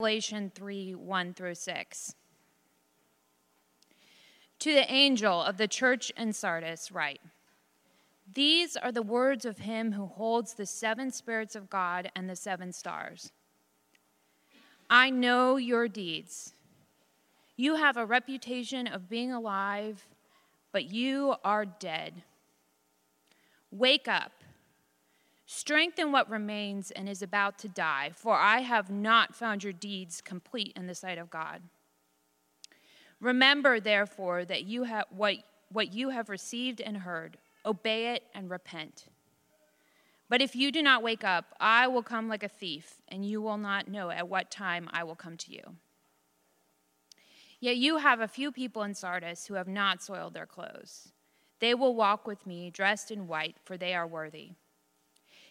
Revelation 3 1 through 6. To the angel of the church in Sardis, write These are the words of him who holds the seven spirits of God and the seven stars. I know your deeds. You have a reputation of being alive, but you are dead. Wake up Strengthen what remains and is about to die, for I have not found your deeds complete in the sight of God. Remember, therefore, that you have what, what you have received and heard, obey it and repent. But if you do not wake up, I will come like a thief, and you will not know at what time I will come to you. Yet you have a few people in Sardis who have not soiled their clothes. They will walk with me dressed in white, for they are worthy.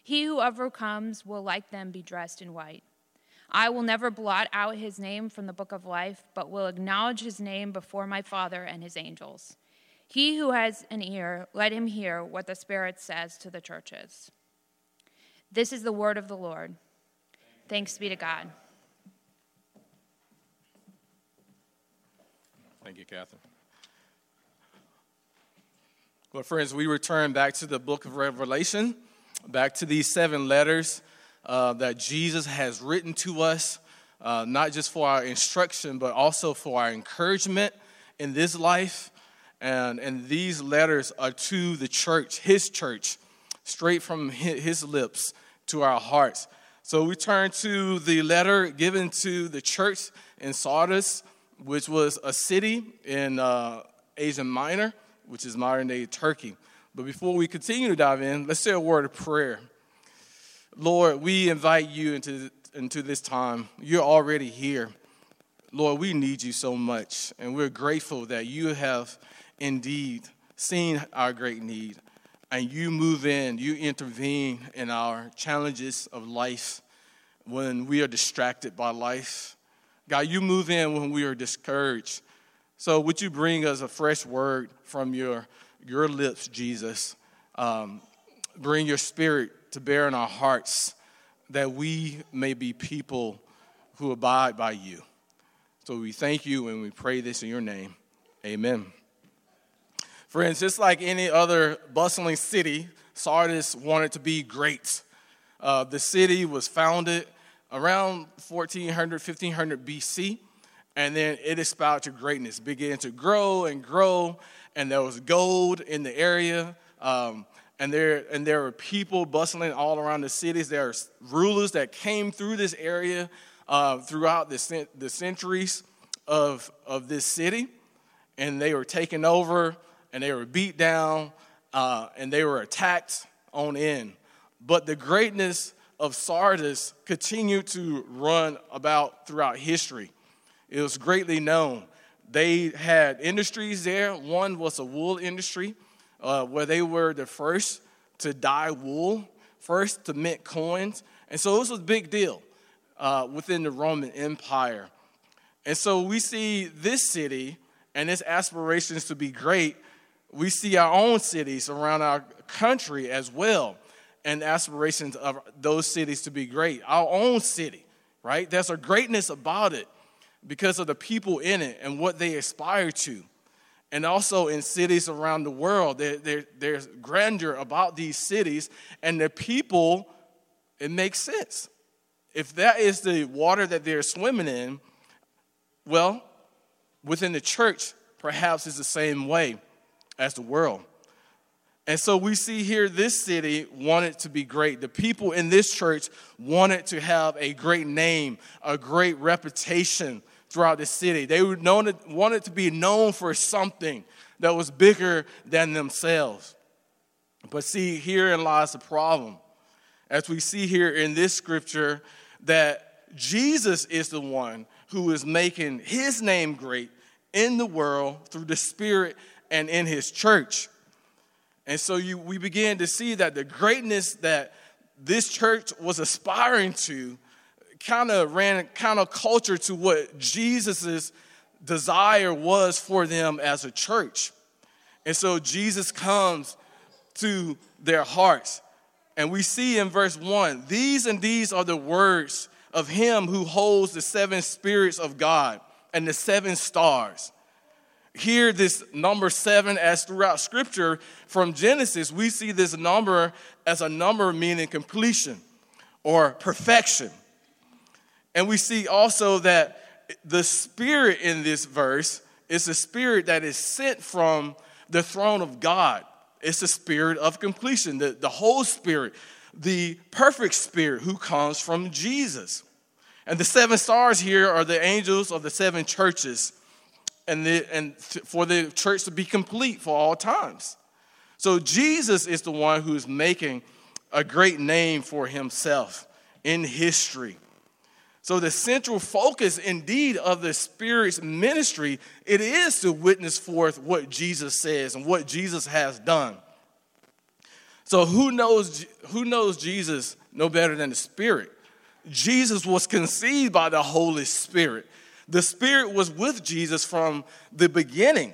He who overcomes will like them be dressed in white. I will never blot out his name from the book of life, but will acknowledge his name before my Father and his angels. He who has an ear, let him hear what the Spirit says to the churches. This is the word of the Lord. Thanks be to God. Thank you, Catherine. Well, friends, we return back to the book of Revelation back to these seven letters uh, that Jesus has written to us, uh, not just for our instruction, but also for our encouragement in this life. And, and these letters are to the church, his church, straight from his lips to our hearts. So we turn to the letter given to the church in Sardis, which was a city in uh, Asia Minor, which is modern day Turkey. But before we continue to dive in, let's say a word of prayer. Lord, we invite you into, into this time. You're already here. Lord, we need you so much, and we're grateful that you have indeed seen our great need, and you move in, you intervene in our challenges of life when we are distracted by life. God, you move in when we are discouraged. So, would you bring us a fresh word from your your lips, Jesus. Um, bring your spirit to bear in our hearts that we may be people who abide by you. So we thank you and we pray this in your name. Amen. Friends, just like any other bustling city, Sardis wanted to be great. Uh, the city was founded around 1400, 1500 BC, and then it aspired to greatness, began to grow and grow and there was gold in the area. Um, and there and there were people bustling all around the cities. There are rulers that came through this area uh, throughout the, the centuries of, of this city, and they were taken over and they were beat down uh, and they were attacked on end. But the greatness of Sardis continued to run about throughout history. It was greatly known. They had industries there. One was a wool industry, uh, where they were the first to dye wool, first to mint coins. And so this was a big deal uh, within the Roman Empire. And so we see this city and its aspirations to be great. We see our own cities around our country as well, and aspirations of those cities to be great. Our own city, right? There's a greatness about it because of the people in it and what they aspire to. And also in cities around the world, there, there, there's grandeur about these cities, and the people, it makes sense. If that is the water that they're swimming in, well, within the church, perhaps it's the same way as the world. And so we see here this city wanted to be great. The people in this church wanted to have a great name, a great reputation throughout the city. They wanted to be known for something that was bigger than themselves. But see, herein lies the problem. As we see here in this scripture, that Jesus is the one who is making his name great in the world through the Spirit and in his church. And so you, we begin to see that the greatness that this church was aspiring to kind of ran kind of culture to what Jesus's desire was for them as a church. And so Jesus comes to their hearts. And we see in verse 1 these and these are the words of him who holds the seven spirits of God and the seven stars. Here, this number seven, as throughout scripture from Genesis, we see this number as a number meaning completion or perfection. And we see also that the spirit in this verse is a spirit that is sent from the throne of God. It's the spirit of completion, the, the whole spirit, the perfect spirit who comes from Jesus. And the seven stars here are the angels of the seven churches, and, the, and for the church to be complete for all times. So Jesus is the one who's making a great name for himself in history. So the central focus indeed of the Spirit's ministry, it is to witness forth what Jesus says and what Jesus has done. So who knows who knows Jesus no better than the Spirit? Jesus was conceived by the Holy Spirit. The Spirit was with Jesus from the beginning.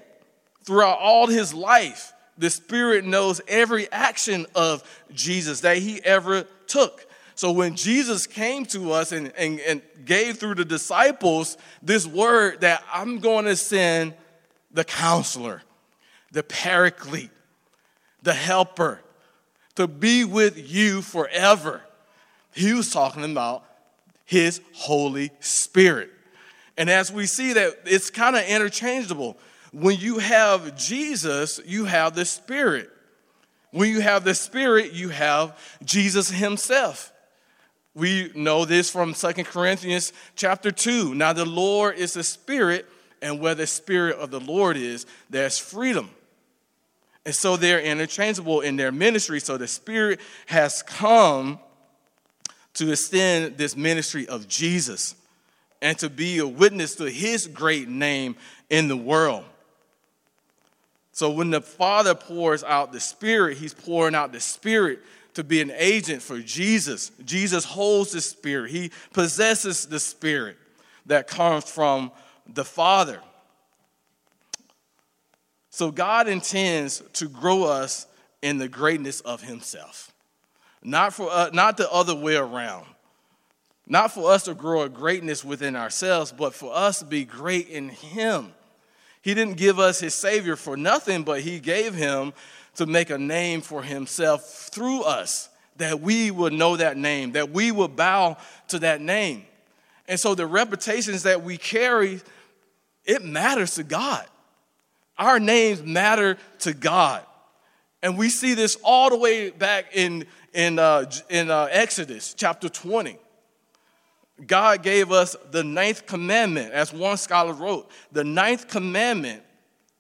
Throughout all his life, the Spirit knows every action of Jesus that he ever took. So when Jesus came to us and, and, and gave through the disciples this word that I'm going to send the counselor, the paraclete, the helper, to be with you forever. He was talking about his Holy Spirit. And as we see that it's kind of interchangeable. When you have Jesus, you have the Spirit. When you have the Spirit, you have Jesus Himself. We know this from Second Corinthians chapter 2. Now the Lord is the Spirit, and where the Spirit of the Lord is, there's freedom. And so they're interchangeable in their ministry. So the Spirit has come to extend this ministry of Jesus and to be a witness to his great name in the world. So when the Father pours out the Spirit, he's pouring out the Spirit to be an agent for Jesus. Jesus holds the Spirit, he possesses the Spirit that comes from the Father. So God intends to grow us in the greatness of Himself, not for uh, not the other way around. Not for us to grow a greatness within ourselves, but for us to be great in Him. He didn't give us His Savior for nothing, but He gave Him to make a name for Himself through us, that we would know that name, that we would bow to that name. And so the reputations that we carry, it matters to God. Our names matter to God. And we see this all the way back in, in, uh, in uh, Exodus chapter 20. God gave us the ninth commandment, as one scholar wrote. The ninth commandment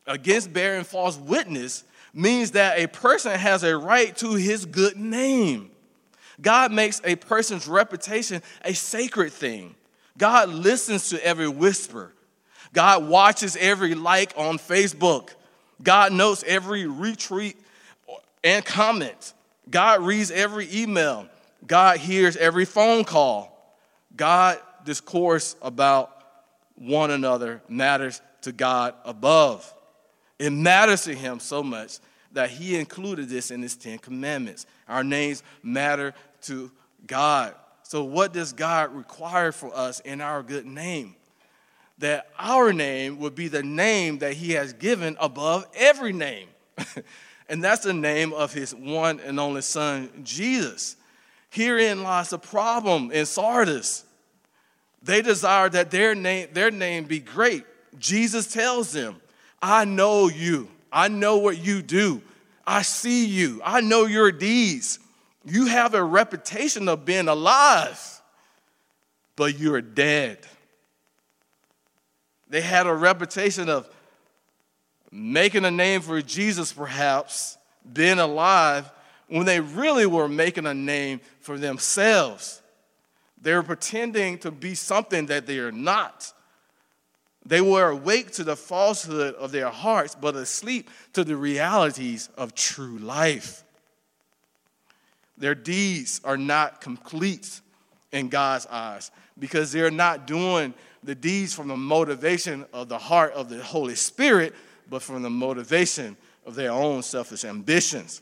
against bearing false witness means that a person has a right to his good name. God makes a person's reputation a sacred thing. God listens to every whisper. God watches every like on Facebook. God knows every retweet and comment. God reads every email. God hears every phone call. God discourse about one another matters to God above. It matters to him so much that he included this in his 10 commandments. Our names matter to God. So, what does God require for us in our good name? that our name would be the name that he has given above every name. and that's the name of his one and only son, Jesus. Herein lies the problem in Sardis. They desire that their name, their name be great. Jesus tells them, I know you. I know what you do. I see you. I know your deeds. You have a reputation of being alive, but you're dead. They had a reputation of making a name for Jesus, perhaps, being alive, when they really were making a name for themselves. They were pretending to be something that they are not. They were awake to the falsehood of their hearts, but asleep to the realities of true life. Their deeds are not complete in God's eyes because they're not doing the deeds from the motivation of the heart of the Holy Spirit, but from the motivation of their own selfish ambitions.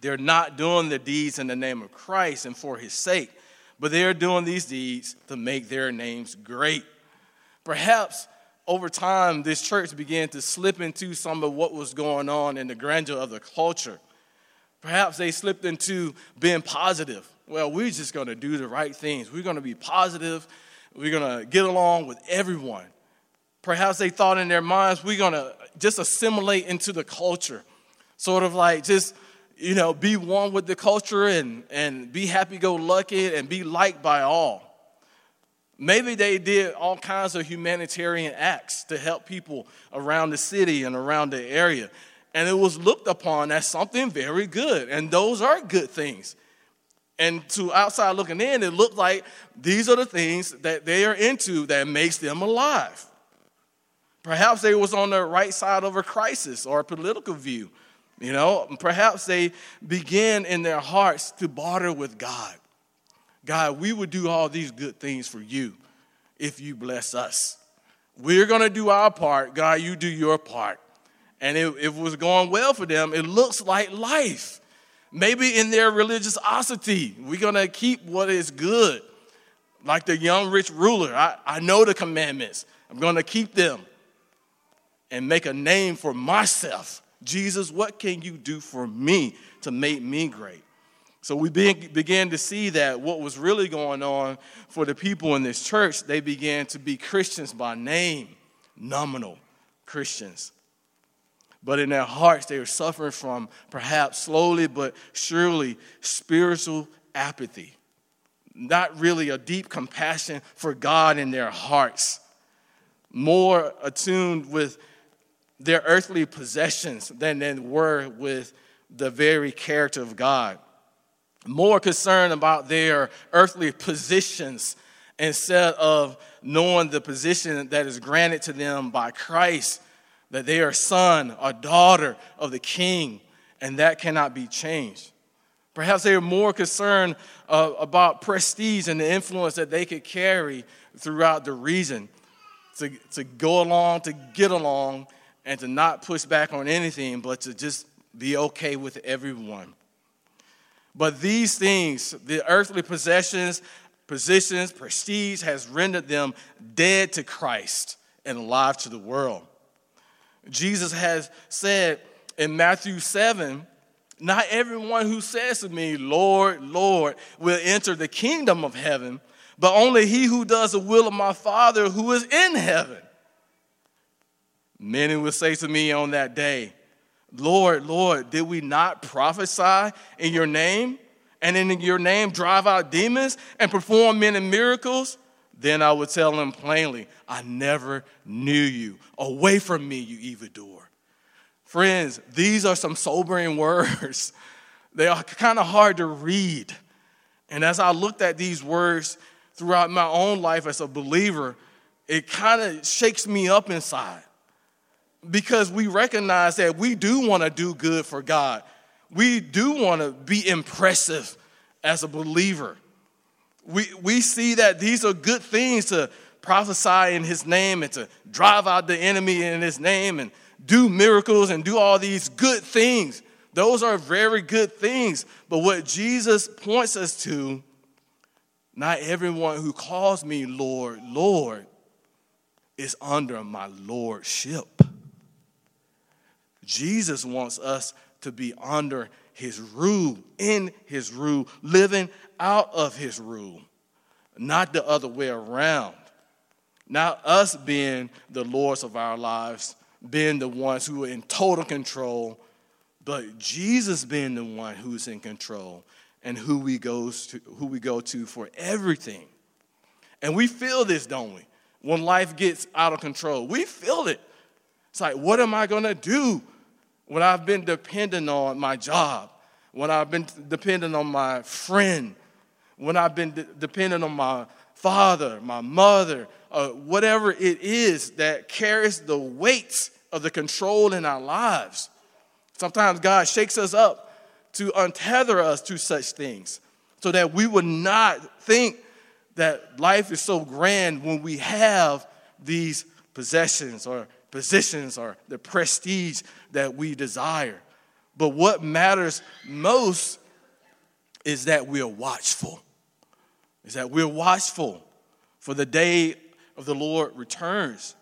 They're not doing the deeds in the name of Christ and for his sake, but they are doing these deeds to make their names great. Perhaps over time, this church began to slip into some of what was going on in the grandeur of the culture. Perhaps they slipped into being positive. Well, we're just going to do the right things. We're going to be positive. We're going to get along with everyone. Perhaps they thought in their minds, we're going to just assimilate into the culture. Sort of like just, you know, be one with the culture and, and be happy go lucky and be liked by all. Maybe they did all kinds of humanitarian acts to help people around the city and around the area and it was looked upon as something very good. And those are good things. And to outside looking in, it looked like these are the things that they are into that makes them alive. Perhaps they was on the right side of a crisis or a political view. You know, perhaps they began in their hearts to barter with God. God, we would do all these good things for you if you bless us. We're going to do our part. God, you do your part and it, it was going well for them, it looks like life. Maybe in their religiosity, we're gonna keep what is good. Like the young rich ruler, I, I know the commandments, I'm gonna keep them and make a name for myself. Jesus, what can you do for me to make me great? So we began to see that what was really going on for the people in this church, they began to be Christians by name, nominal Christians but in their hearts they were suffering from perhaps slowly but surely spiritual apathy. Not really a deep compassion for God in their hearts, more attuned with their earthly possessions than they were with the very character of God. More concerned about their earthly positions instead of knowing the position that is granted to them by Christ that they are son or daughter of the king, and that cannot be changed. Perhaps they are more concerned uh, about prestige and the influence that they could carry throughout the region to, to go along, to get along, and to not push back on anything, but to just be okay with everyone. But these things, the earthly possessions, positions, prestige, has rendered them dead to Christ and alive to the world. Jesus has said in Matthew 7 Not everyone who says to me, Lord, Lord, will enter the kingdom of heaven, but only he who does the will of my Father who is in heaven. Many will say to me on that day, Lord, Lord, did we not prophesy in your name? And in your name drive out demons and perform many miracles? Then I would tell him plainly, I never knew you. Away from me, you evildoer. Friends, these are some sobering words. They are kind of hard to read. And as I looked at these words throughout my own life as a believer, it kind of shakes me up inside because we recognize that we do want to do good for God. We do want to be impressive as a believer we, we see that these are good things to prophesy in his name and to drive out the enemy in his name and do miracles and do all these good things. Those are very good things. But what Jesus points us to, not everyone who calls me Lord, Lord, is under my lordship. Jesus wants us to be under his rule, in his rule, living out of his rule, not the other way around. Not us being the lords of our lives, being the ones who are in total control, but Jesus being the one who's in control and who we goes to who we go to for everything. And we feel this, don't we? When life gets out of control, we feel it. It's like, what am I gonna do when I've been dependent on my job, when I've been dependent on my friend, when I've been de- dependent on my father, my mother, uh, whatever it is that carries the weight of the control in our lives. Sometimes God shakes us up to untether us to such things so that we would not think that life is so grand when we have these possessions or positions or the prestige that we desire. But what matters most is that we are watchful. is that we're watchful for the day of the Lord returns.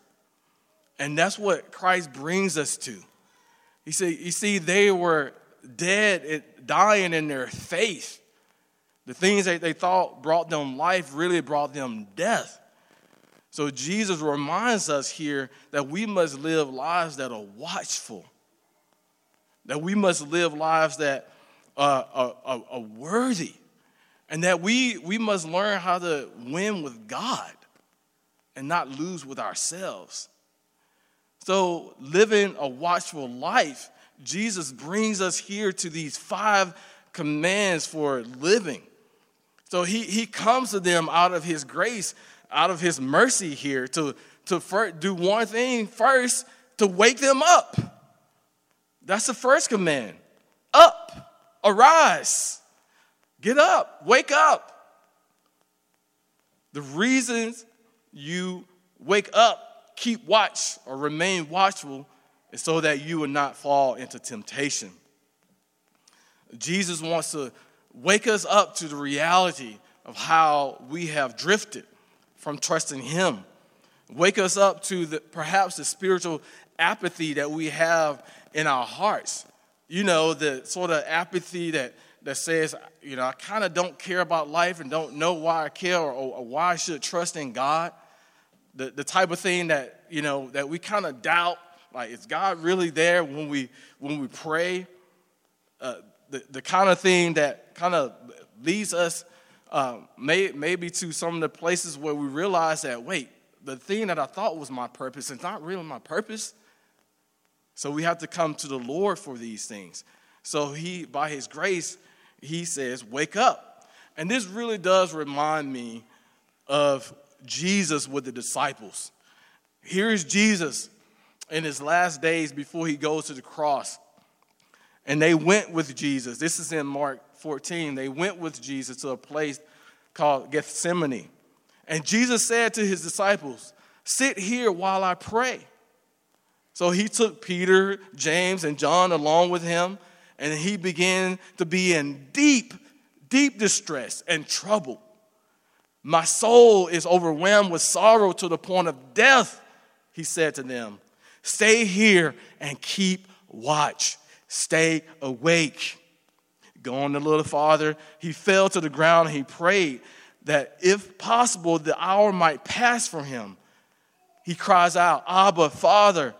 And that's what Christ brings us to. You see, you see they were dead, dying in their faith. The things that they thought brought them life really brought them death. So Jesus reminds us here that we must live lives that are watchful, that we must live lives that are, are, are worthy, and that we, we must learn how to win with God and not lose with ourselves. So, living a watchful life, Jesus brings us here to these five commands for living. So, he, he comes to them out of his grace, out of his mercy here to, to first, do one thing first to wake them up. That's the first command. Up, arise, get up, wake up. The reasons you wake up, keep watch, or remain watchful is so that you will not fall into temptation. Jesus wants to wake us up to the reality of how we have drifted from trusting Him. Wake us up to the, perhaps the spiritual apathy that we have in our hearts. You know, the sort of apathy that, that says, you know, I kind of don't care about life and don't know why I care or, or why I should trust in God the, the type of thing that, you know, that we kind of doubt, like, is God really there when we, when we pray? Uh, the, the kind of thing that kind of leads us uh, may, maybe to some of the places where we realize that, wait, the thing that I thought was my purpose is not really my purpose. So we have to come to the Lord for these things. So he, by his grace, he says, wake up. And this really does remind me of Jesus with the disciples. Here is Jesus in his last days before he goes to the cross. And they went with Jesus. This is in Mark 14. They went with Jesus to a place called Gethsemane. And Jesus said to his disciples, Sit here while I pray. So he took Peter, James, and John along with him, and he began to be in deep, deep distress and trouble. My soul is overwhelmed with sorrow to the point of death, he said to them. Stay here and keep watch. Stay awake. Going a little farther, he fell to the ground and he prayed that if possible, the hour might pass from him. He cries out, Abba, Father,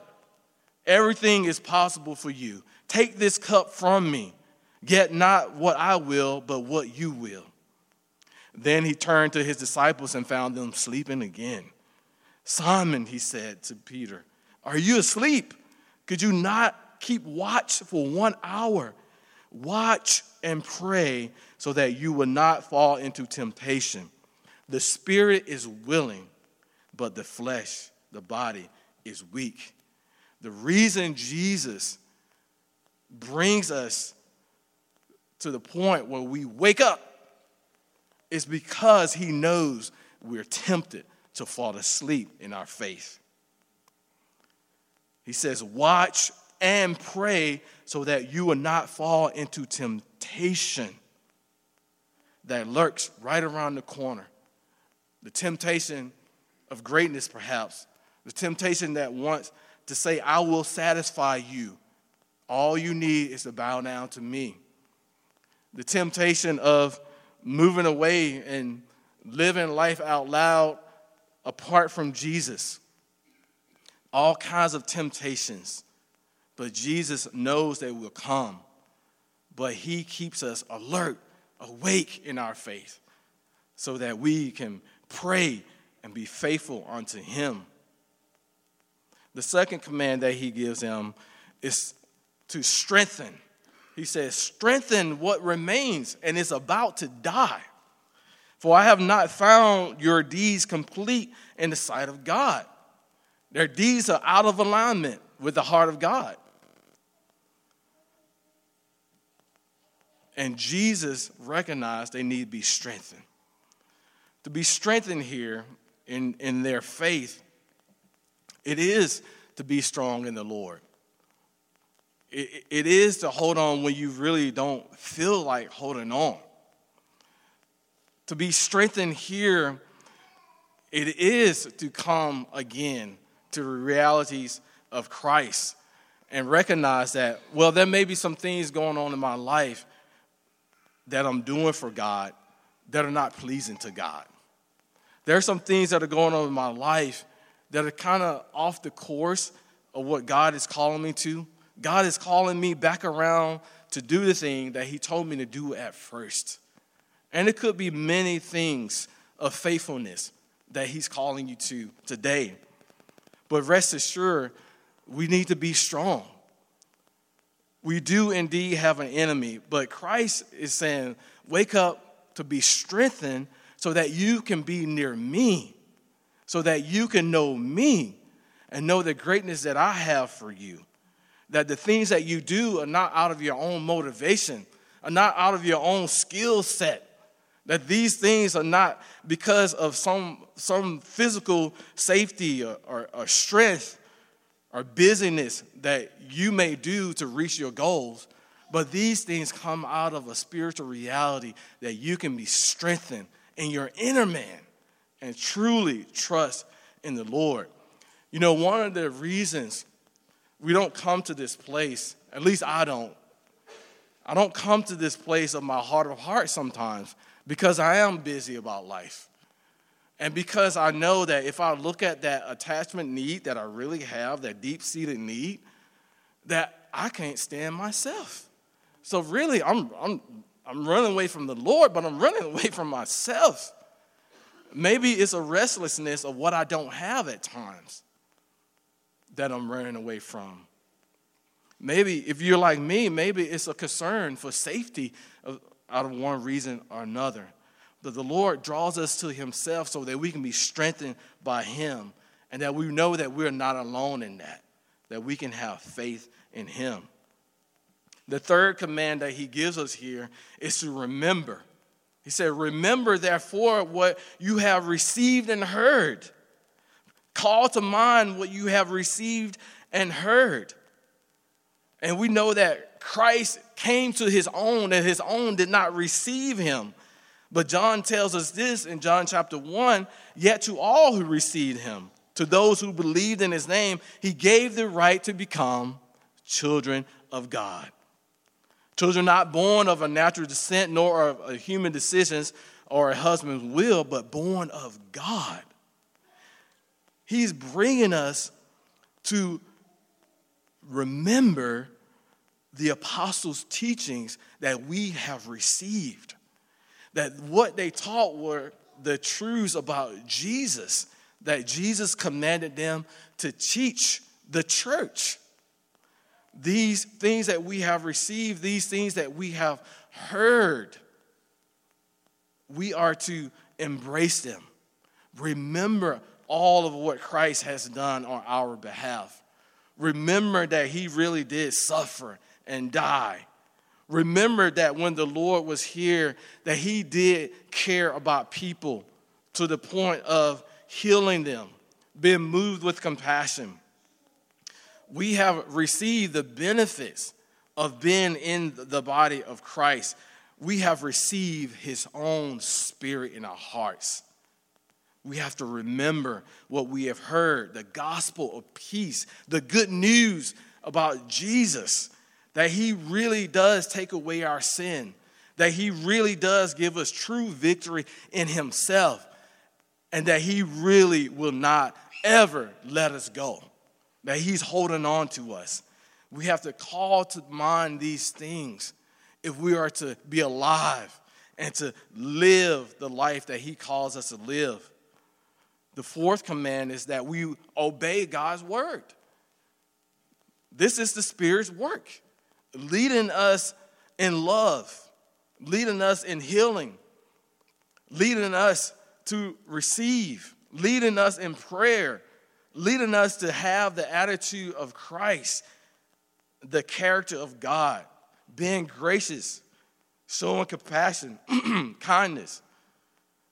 everything is possible for you. Take this cup from me, yet not what I will, but what you will. Then he turned to his disciples and found them sleeping again. Simon, he said to Peter, Are you asleep? Could you not keep watch for one hour? Watch and pray so that you will not fall into temptation. The spirit is willing, but the flesh, the body, is weak. The reason Jesus brings us to the point where we wake up is because he knows we're tempted to fall asleep in our faith. He says, Watch and pray so that you will not fall into temptation that lurks right around the corner. The temptation of greatness, perhaps. The temptation that wants to say, I will satisfy you. All you need is to bow down to me. The temptation of moving away and living life out loud apart from Jesus. All kinds of temptations. But Jesus knows they will come. But He keeps us alert, awake in our faith, so that we can pray and be faithful unto Him. The second command that He gives them is to strengthen he says, Strengthen what remains and is about to die. For I have not found your deeds complete in the sight of God. Their deeds are out of alignment with the heart of God. And Jesus recognized they need to be strengthened. To be strengthened here in, in their faith, it is to be strong in the Lord it, it is to hold on when you really don't feel like holding on. To be strengthened here, it is to come again to the realities of Christ and recognize that, well, there may be some things going on in my life that I'm doing for God that are not pleasing to God. There are some things that are going on in my life that are kind of off the course of what God is calling me to. God is calling me back around to do the thing that He told me to do at first. And it could be many things of faithfulness that He's calling you to today. But rest assured, we need to be strong. We do indeed have an enemy, but Christ is saying, wake up to be strengthened so that you can be near me, so that you can know me and know the greatness that I have for you. That the things that you do are not out of your own motivation, are not out of your own skill set. That these things are not because of some, some physical safety or, or, or strength or busyness that you may do to reach your goals, but these things come out of a spiritual reality that you can be strengthened in your inner man and truly trust in the Lord. You know, one of the reasons we don't come to this place, at least I don't, I don't come to this place of my heart of heart sometimes because I am busy about life. And because I know that if I look at that attachment need that I really have, that deep seated need, that I can't stand myself. So really, I'm, I'm, I'm running away from the Lord, but I'm running away from myself. Maybe it's a restlessness of what I don't have at times that I'm running away from. Maybe if you're like me, maybe it's a concern for safety out of one reason or another that the Lord draws us to Himself so that we can be strengthened by Him and that we know that we're not alone in that, that we can have faith in Him. The third command that He gives us here is to remember. He said, Remember, therefore, what you have received and heard. Call to mind what you have received and heard. And we know that Christ came to his own, and his own did not receive him. But John tells us this in John chapter 1 Yet to all who received him, to those who believed in his name, he gave the right to become children of God. Children not born of a natural descent nor of human decisions or a husband's will, but born of God. He's bringing us to remember the apostles' teachings that we have received that what they taught were the truths about Jesus, that Jesus commanded them to teach the church. These things that we have received, these things that we have heard, we are to embrace them. Remember all of what Christ has done on our behalf. Remember that he really did suffer and die Remember that when the Lord was here, that He did care about people to the point of healing them, being moved with compassion. We have received the benefits of being in the body of Christ. We have received His own Spirit in our hearts. We have to remember what we have heard the gospel of peace, the good news about Jesus that He really does take away our sin, that He really does give us true victory in Himself, and that He really will not ever let us go, that He's holding on to us. We have to call to mind these things if we are to be alive and to live the life that He calls us to live. The fourth command is that we obey God's word. This is the Spirit's work leading us in love, leading us in healing, leading us to receive, leading us in prayer, leading us to have the attitude of Christ, the character of God, being gracious, showing compassion, kindness.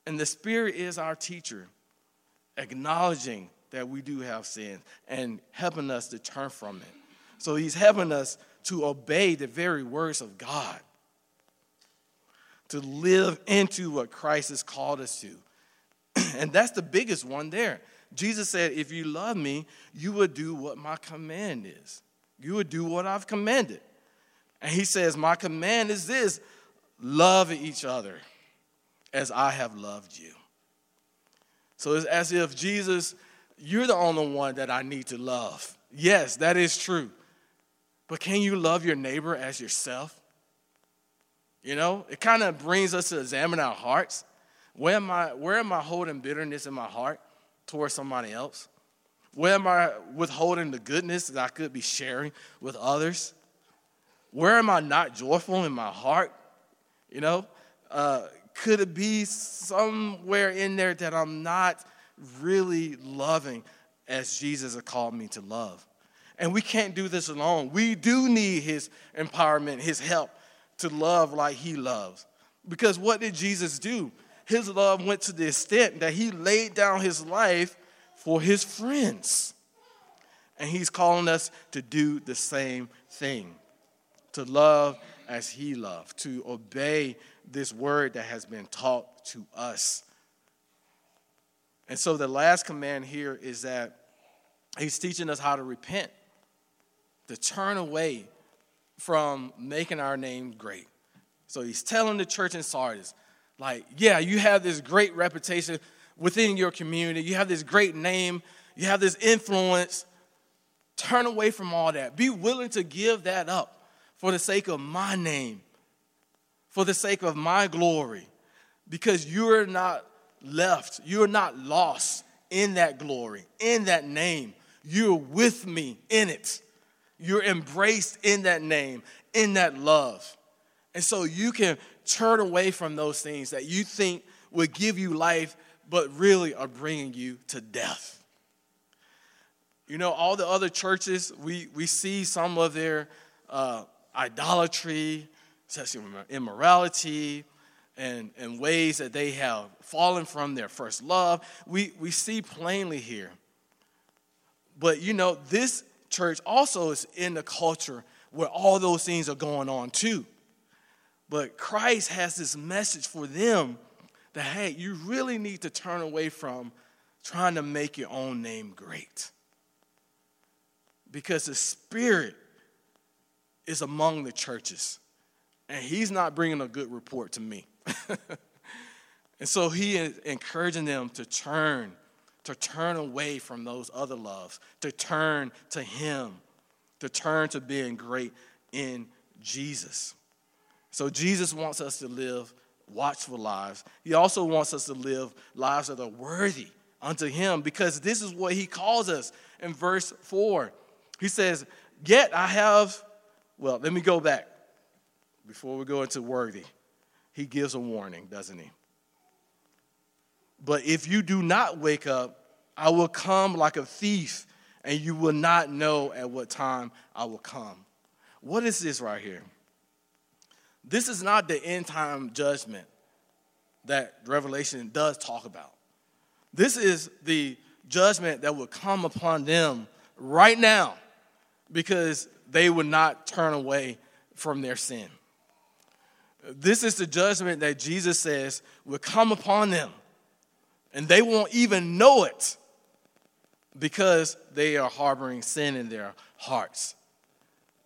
And the Spirit is our teacher, acknowledging that we do have sin and helping us to turn from it. So He's helping us to obey the very words of God, to live into what Christ has called us to. and that's the biggest one there. Jesus said, If you love me, you would do what my command is. You would do what I've commanded. And he says, My command is this love each other as I have loved you. So it's as if Jesus, you're the only one that I need to love. Yes, that is true. But can you love your neighbor as yourself? You know, it kind of brings us to examine our hearts. Where am I, where am I holding bitterness in my heart towards somebody else? Where am I withholding the goodness that I could be sharing with others? Where am I not joyful in my heart? You know, uh, could it be somewhere in there that I'm not really loving as Jesus has called me to love? And we can't do this alone. We do need his empowerment, his help to love like he loves. Because what did Jesus do? His love went to the extent that he laid down his life for his friends. And he's calling us to do the same thing to love as he loved, to obey this word that has been taught to us. And so the last command here is that he's teaching us how to repent, to turn away from making our name great. So he's telling the church in Sardis, like, yeah, you have this great reputation within your community, you have this great name, you have this influence. Turn away from all that. Be willing to give that up for the sake of my name, for the sake of my glory, because you're not left, you're not lost in that glory, in that name. You're with me in it. You're embraced in that name, in that love. And so you can turn away from those things that you think would give you life, but really are bringing you to death. You know, all the other churches, we, we see some of their uh, idolatry, sexual immorality, and, and ways that they have fallen from their first love. We, we see plainly here. But you know, this church also is in the culture where all those things are going on too. But Christ has this message for them that, hey, you really need to turn away from trying to make your own name great. Because the Spirit is among the churches, and He's not bringing a good report to me. and so He is encouraging them to turn to turn away from those other loves, to turn to Him, to turn to being great in Jesus. So Jesus wants us to live watchful lives. He also wants us to live lives that are worthy unto Him because this is what He calls us in verse 4. He says, Yet I have, well, let me go back before we go into worthy. He gives a warning, doesn't He? But if you do not wake up, I will come like a thief, and you will not know at what time I will come. What is this right here? This is not the end time judgment that Revelation does talk about. This is the judgment that will come upon them right now because they would not turn away from their sin. This is the judgment that Jesus says will come upon them and they won't even know it because they are harboring sin in their hearts,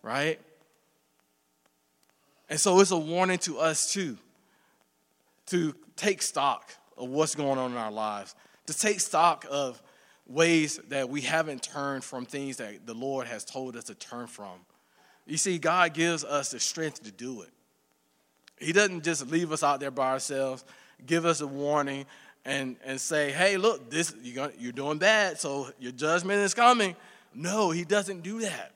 right? And so it's a warning to us too to take stock of what's going on in our lives, to take stock of ways that we haven't turned from things that the Lord has told us to turn from. You see, God gives us the strength to do it. He doesn't just leave us out there by ourselves, give us a warning, and, and say, hey, look, this you're, you're doing bad, so your judgment is coming. No, he doesn't do that.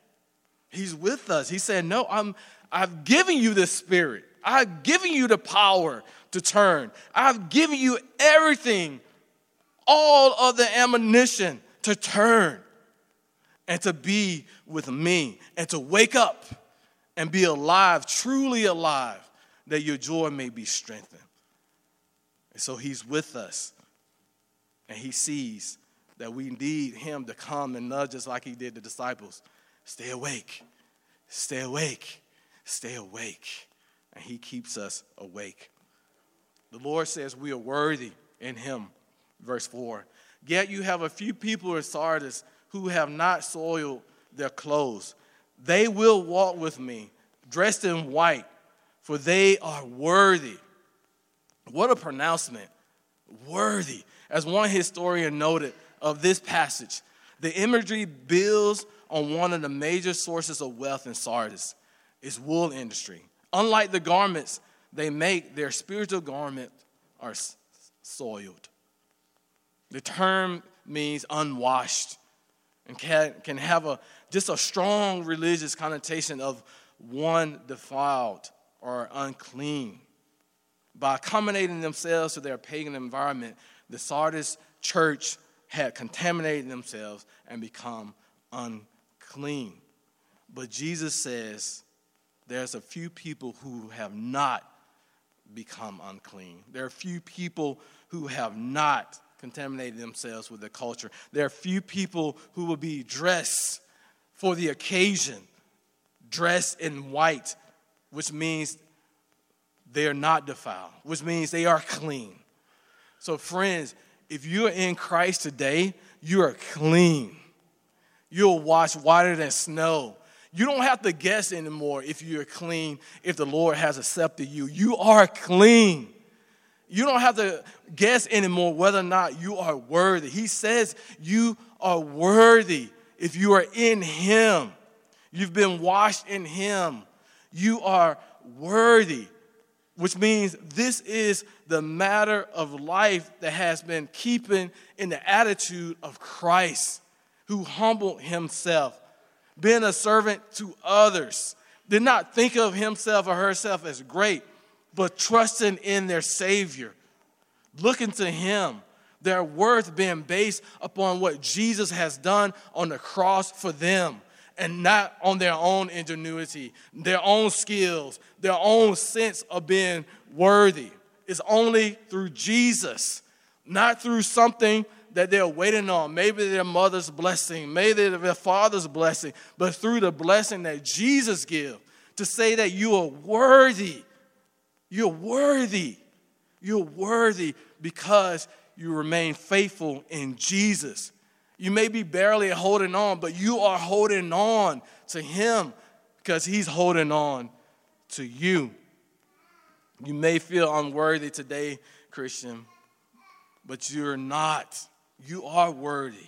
He's with us. He said, No, I'm, I've given you the spirit. I've given you the power to turn. I've given you everything, all of the ammunition to turn and to be with me and to wake up and be alive, truly alive, that your joy may be strengthened. And so he's with us. And he sees that we need him to come and nudge us like he did the disciples. Stay awake. Stay awake. Stay awake. And he keeps us awake. The Lord says we are worthy in him. Verse 4. Yet you have a few people in Sardis who have not soiled their clothes. They will walk with me, dressed in white, for they are worthy. What a pronouncement! Worthy. As one historian noted of this passage, the imagery builds on one of the major sources of wealth in Sardis, its wool industry. Unlike the garments they make, their spiritual garments are soiled. The term means unwashed and can, can have a, just a strong religious connotation of one defiled or unclean. By accommodating themselves to their pagan environment, the Sardis church had contaminated themselves and become unclean. But Jesus says there's a few people who have not become unclean. There are few people who have not contaminated themselves with the culture. There are few people who will be dressed for the occasion, dressed in white, which means they are not defiled, which means they are clean. So, friends, if you're in Christ today, you are clean. You'll wash whiter than snow. You don't have to guess anymore if you're clean, if the Lord has accepted you. You are clean. You don't have to guess anymore whether or not you are worthy. He says you are worthy if you are in Him. You've been washed in Him. You are worthy, which means this is the matter of life that has been keeping in the attitude of Christ, who humbled Himself being a servant to others, did not think of himself or herself as great, but trusting in their Savior, looking to Him, their worth being based upon what Jesus has done on the cross for them and not on their own ingenuity, their own skills, their own sense of being worthy. It's only through Jesus, not through something that they're waiting on. Maybe their mother's blessing, maybe their father's blessing, but through the blessing that Jesus gives to say that you are worthy. You're worthy. You're worthy because you remain faithful in Jesus. You may be barely holding on, but you are holding on to Him because He's holding on to you. You may feel unworthy today, Christian, but you're not. You are worthy.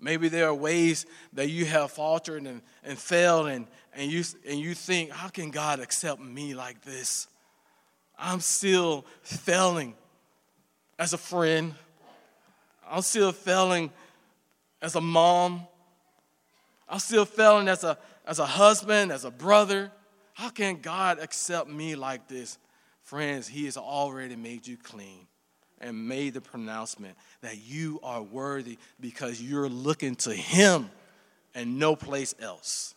Maybe there are ways that you have faltered and, and failed, and, and, you, and you think, how can God accept me like this? I'm still failing as a friend. I'm still failing as a mom. I'm still failing as a, as a husband, as a brother. How can God accept me like this? Friends, He has already made you clean and made the pronouncement that you are worthy because you're looking to Him and no place else.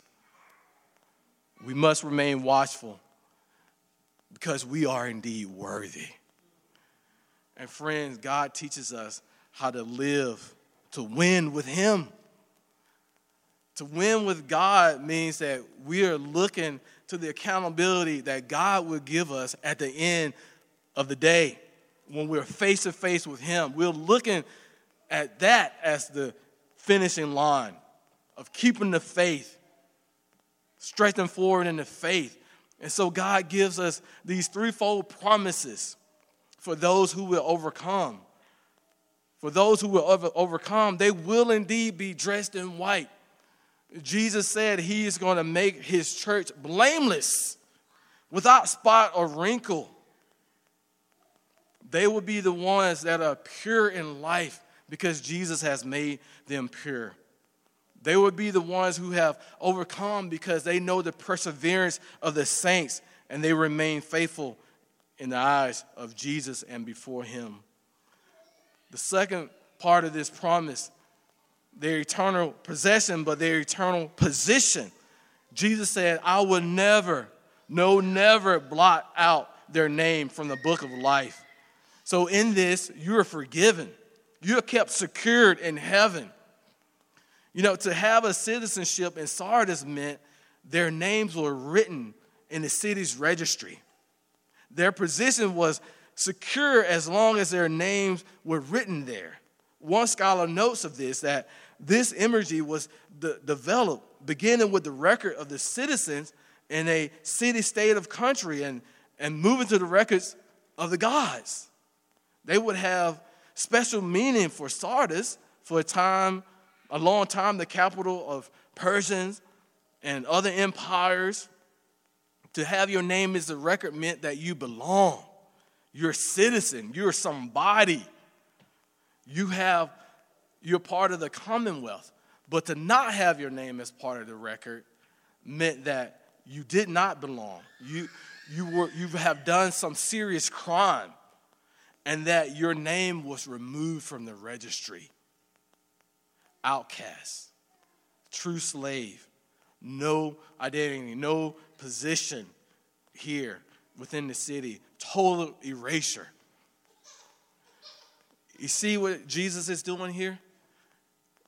We must remain watchful because we are indeed worthy. And friends, God teaches us how to live to win with Him. To win with God means that we are looking to the accountability that God will give us at the end of the day when we're face to face with Him. We're looking at that as the finishing line of keeping the faith, stretching forward in the faith. And so God gives us these threefold promises for those who will overcome. For those who will over, overcome, they will indeed be dressed in white. Jesus said he is going to make his church blameless, without spot or wrinkle. They will be the ones that are pure in life because Jesus has made them pure. They will be the ones who have overcome because they know the perseverance of the saints and they remain faithful in the eyes of Jesus and before Him. The second part of this promise, their eternal possession, but their eternal position. Jesus said, I will never, no, never blot out their name from the book of life. So, in this, you are forgiven. You are kept secured in heaven. You know, to have a citizenship in Sardis meant their names were written in the city's registry. Their position was secure as long as their names were written there. One scholar notes of this that this imagery was de- developed beginning with the record of the citizens in a city state of country and, and moving to the records of the gods. They would have special meaning for Sardis for a time, a long time, the capital of Persians and other empires. To have your name as a record meant that you belong. You're a citizen. You're somebody. You have, you're part of the commonwealth. But to not have your name as part of the record meant that you did not belong. You, you, were, you have done some serious crime, and that your name was removed from the registry. Outcast, true slave, no identity, no position here within the city, total erasure. You see what Jesus is doing here?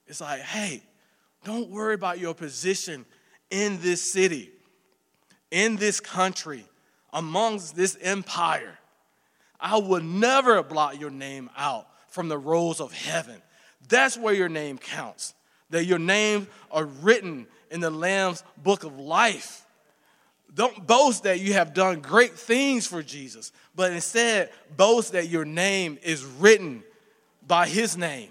It's like, hey, don't worry about your position in this city, in this country, amongst this empire. I will never blot your name out from the rolls of heaven. That's where your name counts, that your names are written in the Lamb's book of life. Don't boast that you have done great things for Jesus, but instead boast that your name is written by his name,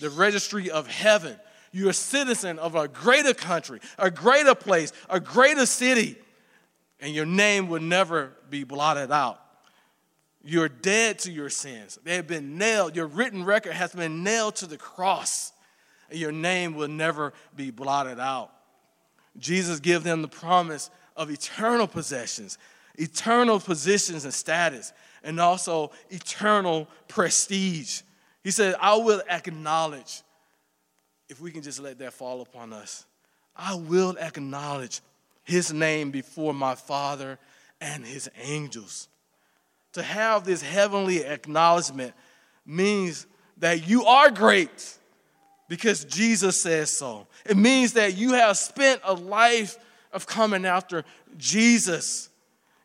the registry of heaven. You're a citizen of a greater country, a greater place, a greater city, and your name will never be blotted out. You're dead to your sins. They have been nailed. Your written record has been nailed to the cross, and your name will never be blotted out. Jesus gave them the promise of eternal possessions, eternal positions and status, and also eternal prestige. He said, I will acknowledge, if we can just let that fall upon us, I will acknowledge his name before my Father and his angels. To have this heavenly acknowledgement means that you are great because Jesus says so. It means that you have spent a life of coming after Jesus.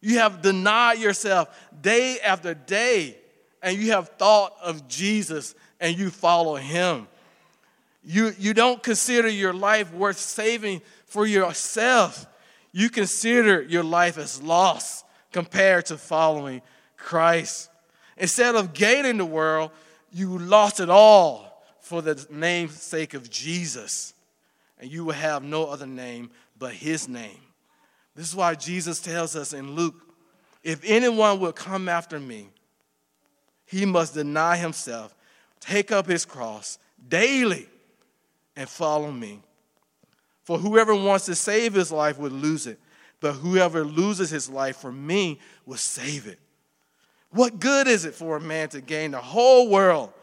You have denied yourself day after day, and you have thought of Jesus and you follow him. You, you don't consider your life worth saving for yourself. You consider your life as lost compared to following Christ. Instead of gaining the world, you lost it all for the name's sake of Jesus. And you will have no other name but his name. This is why Jesus tells us in Luke if anyone will come after me, he must deny himself, take up his cross daily, and follow me. For whoever wants to save his life would lose it, but whoever loses his life for me will save it. What good is it for a man to gain the whole world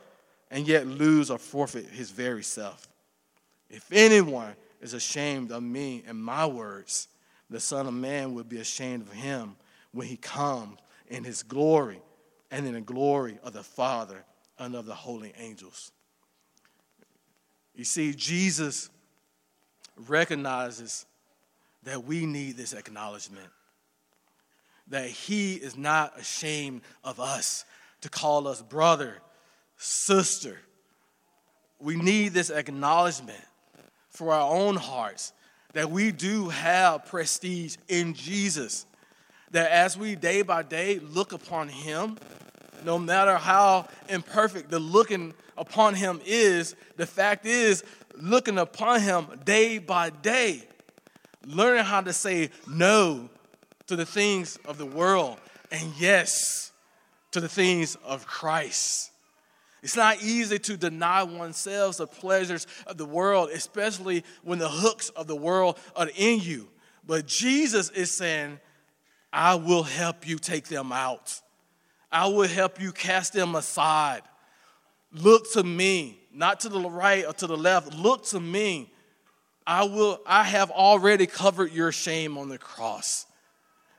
and yet lose or forfeit his very self? If anyone is ashamed of me and my words, the Son of Man will be ashamed of him when he comes in his glory and in the glory of the Father and of the holy angels. You see, Jesus recognizes that we need this acknowledgement, that he is not ashamed of us to call us brother, sister. We need this acknowledgement for our own hearts that we do have prestige in Jesus. That as we day by day look upon Him, no matter how imperfect the looking upon Him is, the fact is, looking upon Him day by day, learning how to say no to the things of the world and yes to the things of Christ. It's not easy to deny oneself the pleasures of the world, especially when the hooks of the world are in you. But Jesus is saying, I will help you take them out. I will help you cast them aside. Look to me, not to the right or to the left. Look to me. I will I have already covered your shame on the cross.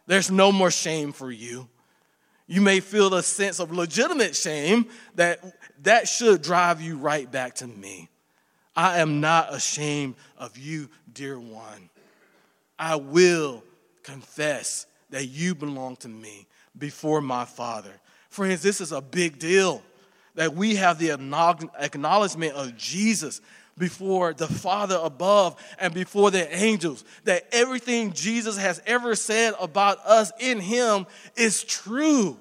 There's no more shame for you. You may feel a sense of legitimate shame that that should drive you right back to me. I am not ashamed of you, dear one. I will confess that you belong to me before my Father. Friends, this is a big deal that we have the acknowledgement of Jesus before the Father above and before the angels. That everything Jesus has ever said about us in Him is true.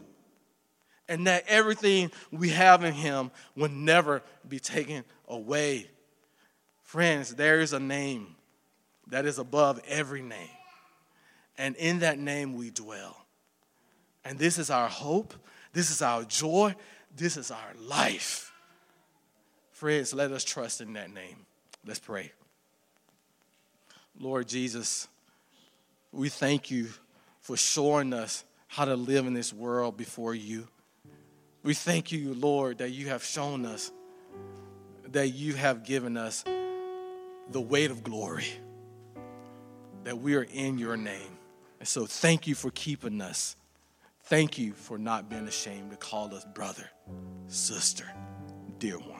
And that everything we have in Him will never be taken away. Friends, there is a name that is above every name. And in that name we dwell. And this is our hope, this is our joy, this is our life. Friends, let us trust in that name. Let's pray. Lord Jesus, we thank you for showing us how to live in this world before you. We thank you, Lord, that you have shown us, that you have given us the weight of glory, that we are in your name. And so thank you for keeping us. Thank you for not being ashamed to call us brother, sister, dear one.